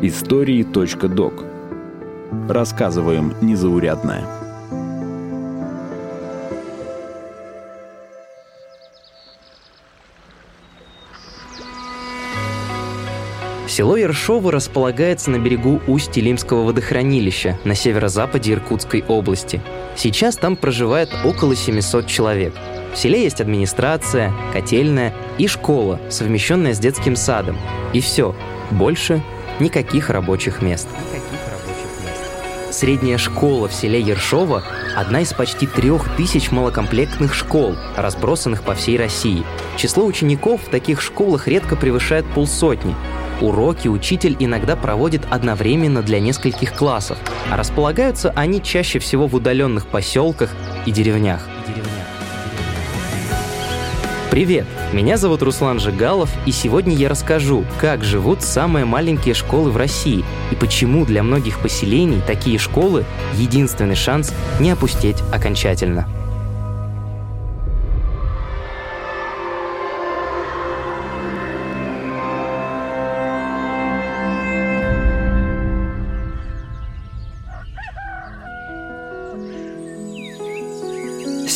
Истории.док Рассказываем незаурядное. Село Ершово располагается на берегу устья Лимского водохранилища на северо-западе Иркутской области. Сейчас там проживает около 700 человек. В селе есть администрация, котельная и школа, совмещенная с детским садом. И все. Больше никаких рабочих мест. Средняя школа в селе Ершово – одна из почти трех тысяч малокомплектных школ, разбросанных по всей России. Число учеников в таких школах редко превышает полсотни, Уроки учитель иногда проводит одновременно для нескольких классов, а располагаются они чаще всего в удаленных поселках и деревнях. Привет! Меня зовут Руслан Жигалов, и сегодня я расскажу, как живут самые маленькие школы в России и почему для многих поселений такие школы – единственный шанс не опустеть окончательно.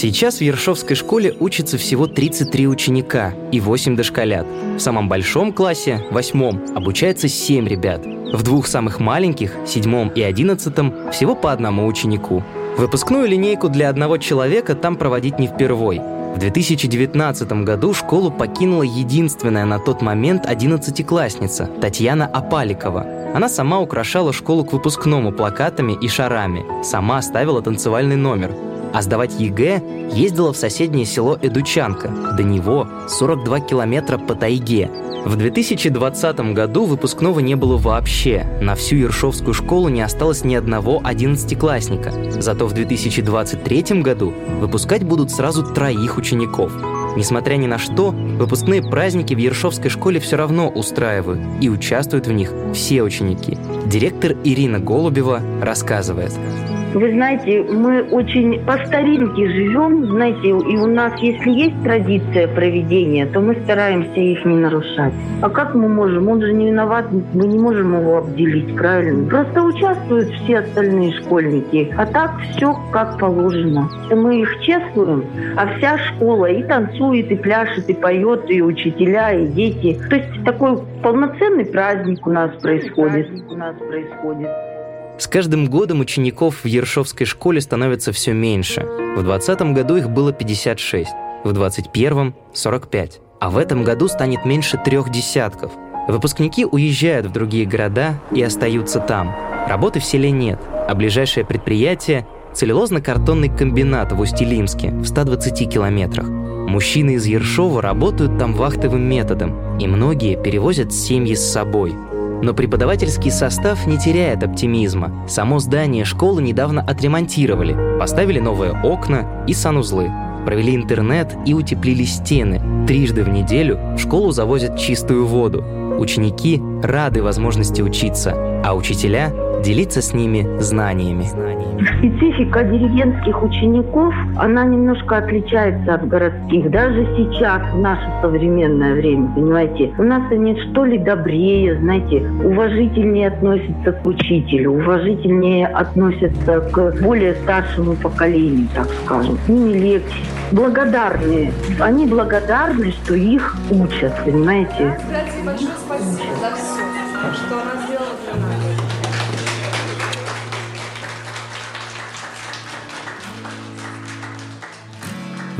Сейчас в Ершовской школе учатся всего 33 ученика и 8 дошколят. В самом большом классе, восьмом, обучается 7 ребят. В двух самых маленьких, седьмом и одиннадцатом, всего по одному ученику. Выпускную линейку для одного человека там проводить не впервой. В 2019 году школу покинула единственная на тот момент одиннадцатиклассница Татьяна Апаликова. Она сама украшала школу к выпускному плакатами и шарами, сама ставила танцевальный номер, а сдавать ЕГЭ ездила в соседнее село Эдучанка. До него 42 километра по тайге. В 2020 году выпускного не было вообще. На всю Ершовскую школу не осталось ни одного одиннадцатиклассника. Зато в 2023 году выпускать будут сразу троих учеников. Несмотря ни на что, выпускные праздники в Ершовской школе все равно устраивают, и участвуют в них все ученики. Директор Ирина Голубева рассказывает. Вы знаете, мы очень по старинке живем, знаете, и у нас, если есть традиция проведения, то мы стараемся их не нарушать. А как мы можем? Он же не виноват, мы не можем его обделить, правильно? Просто участвуют все остальные школьники, а так все как положено. Мы их чествуем, а вся школа и танцует, и пляшет, и поет, и учителя, и дети. То есть такой полноценный праздник у нас происходит. Праздник у нас происходит. С каждым годом учеников в Ершовской школе становится все меньше. В 2020 году их было 56, в 2021 – 45. А в этом году станет меньше трех десятков. Выпускники уезжают в другие города и остаются там. Работы в селе нет, а ближайшее предприятие – целлюлозно-картонный комбинат в Устилимске в 120 километрах. Мужчины из Ершова работают там вахтовым методом, и многие перевозят семьи с собой – но преподавательский состав не теряет оптимизма. Само здание школы недавно отремонтировали, поставили новые окна и санузлы, провели интернет и утеплили стены. Трижды в неделю в школу завозят чистую воду. Ученики рады возможности учиться, а учителя делиться с ними знаниями. Специфика деревенских учеников, она немножко отличается от городских. Даже сейчас, в наше современное время, понимаете, у нас они что ли добрее, знаете, уважительнее относятся к учителю, уважительнее относятся к более старшему поколению, так скажем. С ними легче. Благодарные. Они благодарны, что их учат, понимаете? большое спасибо за все, что она сделала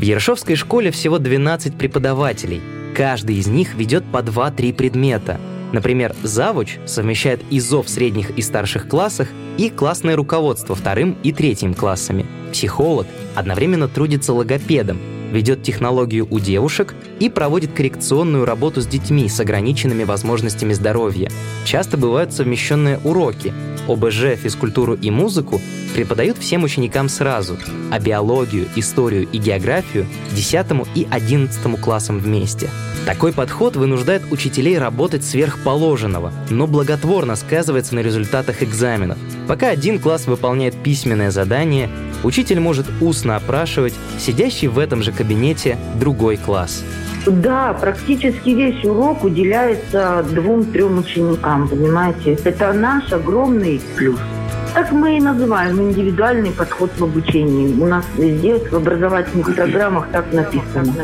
В Ершовской школе всего 12 преподавателей. Каждый из них ведет по 2-3 предмета. Например, завуч совмещает ИЗО в средних и старших классах и классное руководство вторым и третьим классами. Психолог одновременно трудится логопедом, ведет технологию у девушек и проводит коррекционную работу с детьми с ограниченными возможностями здоровья. Часто бывают совмещенные уроки. ОБЖ, физкультуру и музыку преподают всем ученикам сразу, а биологию, историю и географию 10 и 11 классам вместе. Такой подход вынуждает учителей работать сверхположенного, но благотворно сказывается на результатах экзаменов. Пока один класс выполняет письменное задание, учитель может устно опрашивать сидящий в этом же кабинете другой класс. Да, практически весь урок уделяется двум-трем ученикам, понимаете? Это наш огромный плюс. Так мы и называем индивидуальный подход в обучении. У нас везде в образовательных программах так написано.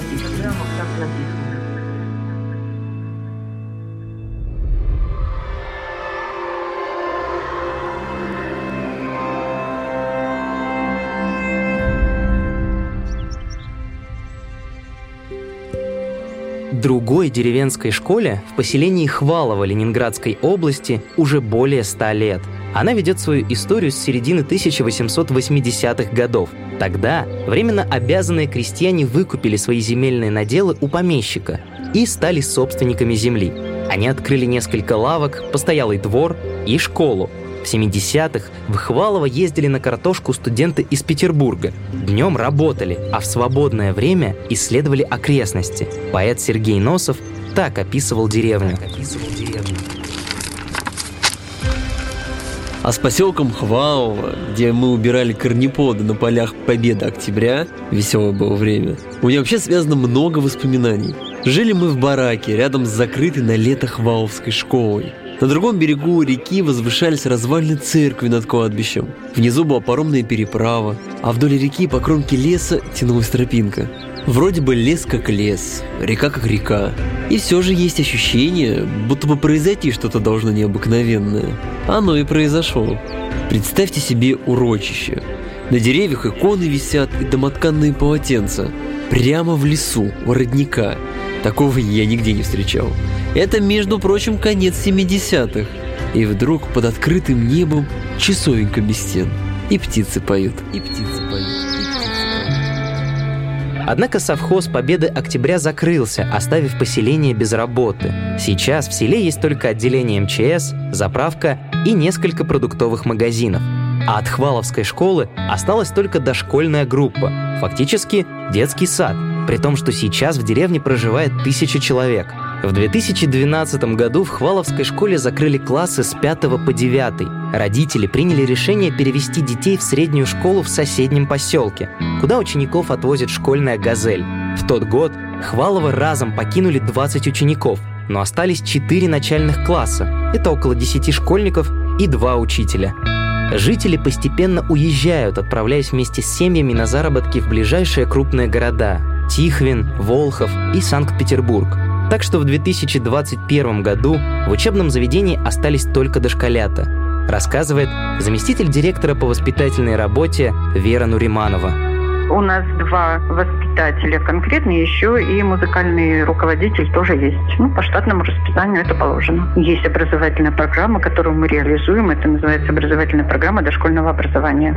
Другой деревенской школе в поселении Хвалово Ленинградской области уже более ста лет. Она ведет свою историю с середины 1880-х годов. Тогда временно обязанные крестьяне выкупили свои земельные наделы у помещика и стали собственниками земли. Они открыли несколько лавок, постоялый двор и школу, в 70-х в Хвалово ездили на картошку студенты из Петербурга. Днем работали, а в свободное время исследовали окрестности. Поэт Сергей Носов так описывал деревню. А с поселком Хвалово, где мы убирали корнеподы на полях Победы Октября, веселое было время, у меня вообще связано много воспоминаний. Жили мы в бараке рядом с закрытой на лето Хваловской школой. На другом берегу реки возвышались развалины церкви над кладбищем. Внизу была паромная переправа, а вдоль реки по кромке леса тянулась тропинка. Вроде бы лес как лес, река как река. И все же есть ощущение, будто бы произойти что-то должно необыкновенное. Оно и произошло. Представьте себе урочище. На деревьях иконы висят и домотканные полотенца. Прямо в лесу, у родника. Такого я нигде не встречал. Это, между прочим, конец 70-х. И вдруг под открытым небом часовенька без стен. И птицы поют, и птицы поют, и птицы поют. Однако совхоз Победы Октября закрылся, оставив поселение без работы. Сейчас в селе есть только отделение МЧС, заправка и несколько продуктовых магазинов. А от Хваловской школы осталась только дошкольная группа, фактически детский сад, при том, что сейчас в деревне проживает тысяча человек – в 2012 году в Хваловской школе закрыли классы с 5 по 9. Родители приняли решение перевести детей в среднюю школу в соседнем поселке, куда учеников отвозит школьная «Газель». В тот год Хвалово разом покинули 20 учеников, но остались 4 начальных класса. Это около 10 школьников и 2 учителя. Жители постепенно уезжают, отправляясь вместе с семьями на заработки в ближайшие крупные города – Тихвин, Волхов и Санкт-Петербург – так что в 2021 году в учебном заведении остались только дошколята, рассказывает заместитель директора по воспитательной работе Вера Нуриманова. У нас два воспитателя конкретно, еще и музыкальный руководитель тоже есть. Ну, по штатному расписанию это положено. Есть образовательная программа, которую мы реализуем. Это называется образовательная программа дошкольного образования.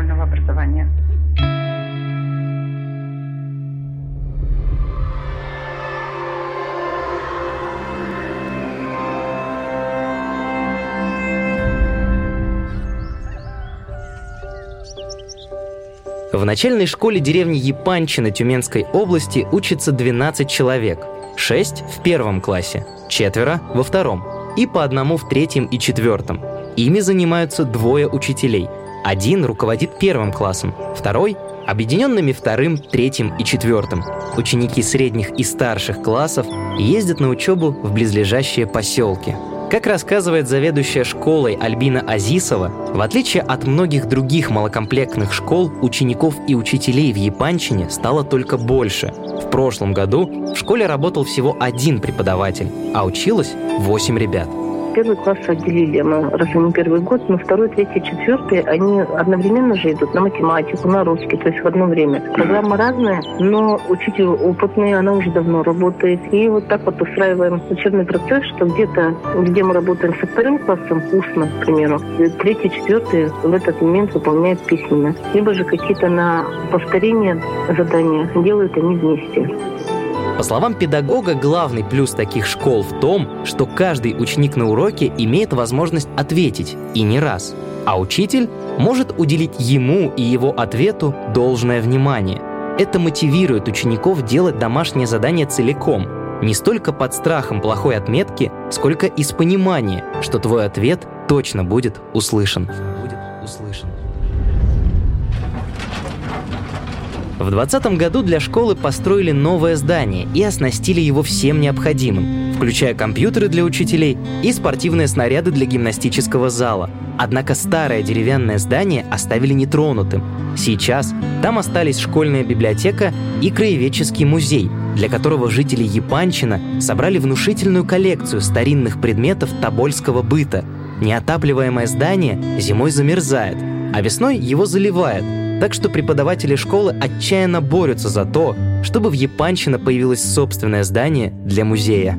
В начальной школе деревни Епанчина Тюменской области учатся 12 человек. 6 в первом классе, четверо во втором и по одному в третьем и четвертом. Ими занимаются двое учителей. Один руководит первым классом, второй – объединенными вторым, третьим и четвертым. Ученики средних и старших классов ездят на учебу в близлежащие поселки – как рассказывает заведующая школой Альбина Азисова, в отличие от многих других малокомплектных школ, учеников и учителей в Япанчине стало только больше. В прошлом году в школе работал всего один преподаватель, а училось 8 ребят. Первый класс отделили мы разве не первый год, но второй, третий, четвертый, они одновременно же идут на математику, на русский, то есть в одно время. Программа разная, но учитель опытный, она уже давно работает. И вот так вот устраиваем учебный процесс, что где-то, где мы работаем со вторым классом, устно, к примеру, третий, четвертый в этот момент выполняют письменно. Либо же какие-то на повторение задания делают они вместе. По словам педагога, главный плюс таких школ в том, что каждый ученик на уроке имеет возможность ответить, и не раз. А учитель может уделить ему и его ответу должное внимание. Это мотивирует учеников делать домашнее задание целиком, не столько под страхом плохой отметки, сколько из понимания, что твой ответ точно будет услышан. Будет услышан. В 2020 году для школы построили новое здание и оснастили его всем необходимым, включая компьютеры для учителей и спортивные снаряды для гимнастического зала. Однако старое деревянное здание оставили нетронутым. Сейчас там остались школьная библиотека и краеведческий музей, для которого жители Япанчина собрали внушительную коллекцию старинных предметов тобольского быта. Неотапливаемое здание зимой замерзает, а весной его заливает – так что преподаватели школы отчаянно борются за то, чтобы в Япанчино появилось собственное здание для музея.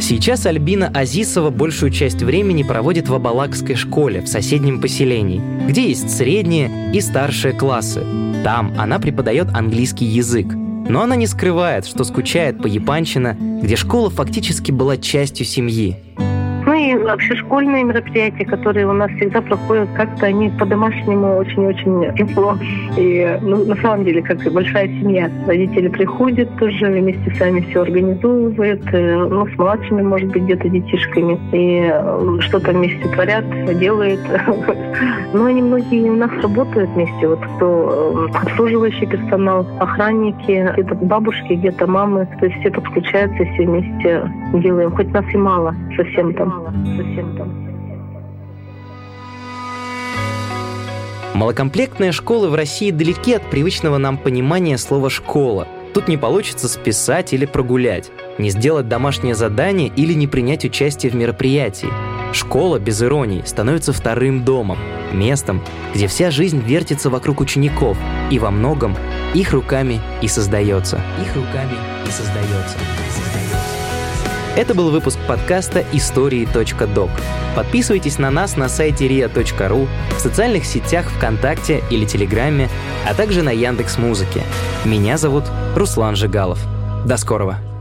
Сейчас Альбина Азисова большую часть времени проводит в Абалакской школе в соседнем поселении, где есть средние и старшие классы. Там она преподает английский язык. Но она не скрывает, что скучает по Япанчино, где школа фактически была частью семьи. Ну и вообще школьные мероприятия, которые у нас всегда проходят, как-то они по-домашнему очень-очень тепло. И ну, на самом деле, как и большая семья. Родители приходят тоже, вместе сами все организовывают. Э, ну, с младшими, может быть, где-то детишками. И э, что-то вместе творят, делают. Но они многие у нас работают вместе. Вот кто э, обслуживающий персонал, охранники, где-то бабушки, где-то мамы. То есть все подключаются, все вместе делаем. Хоть нас и мало совсем там мало совсем там. Малокомплектные школы в России далеки от привычного нам понимания слова «школа». Тут не получится списать или прогулять, не сделать домашнее задание или не принять участие в мероприятии. Школа, без иронии, становится вторым домом, местом, где вся жизнь вертится вокруг учеников, и во многом их руками и создается. Их руками и создается. Это был выпуск подкаста «Истории.док». Подписывайтесь на нас на сайте ria.ru, в социальных сетях ВКонтакте или Телеграме, а также на Яндекс Музыке. Меня зовут Руслан Жигалов. До скорого!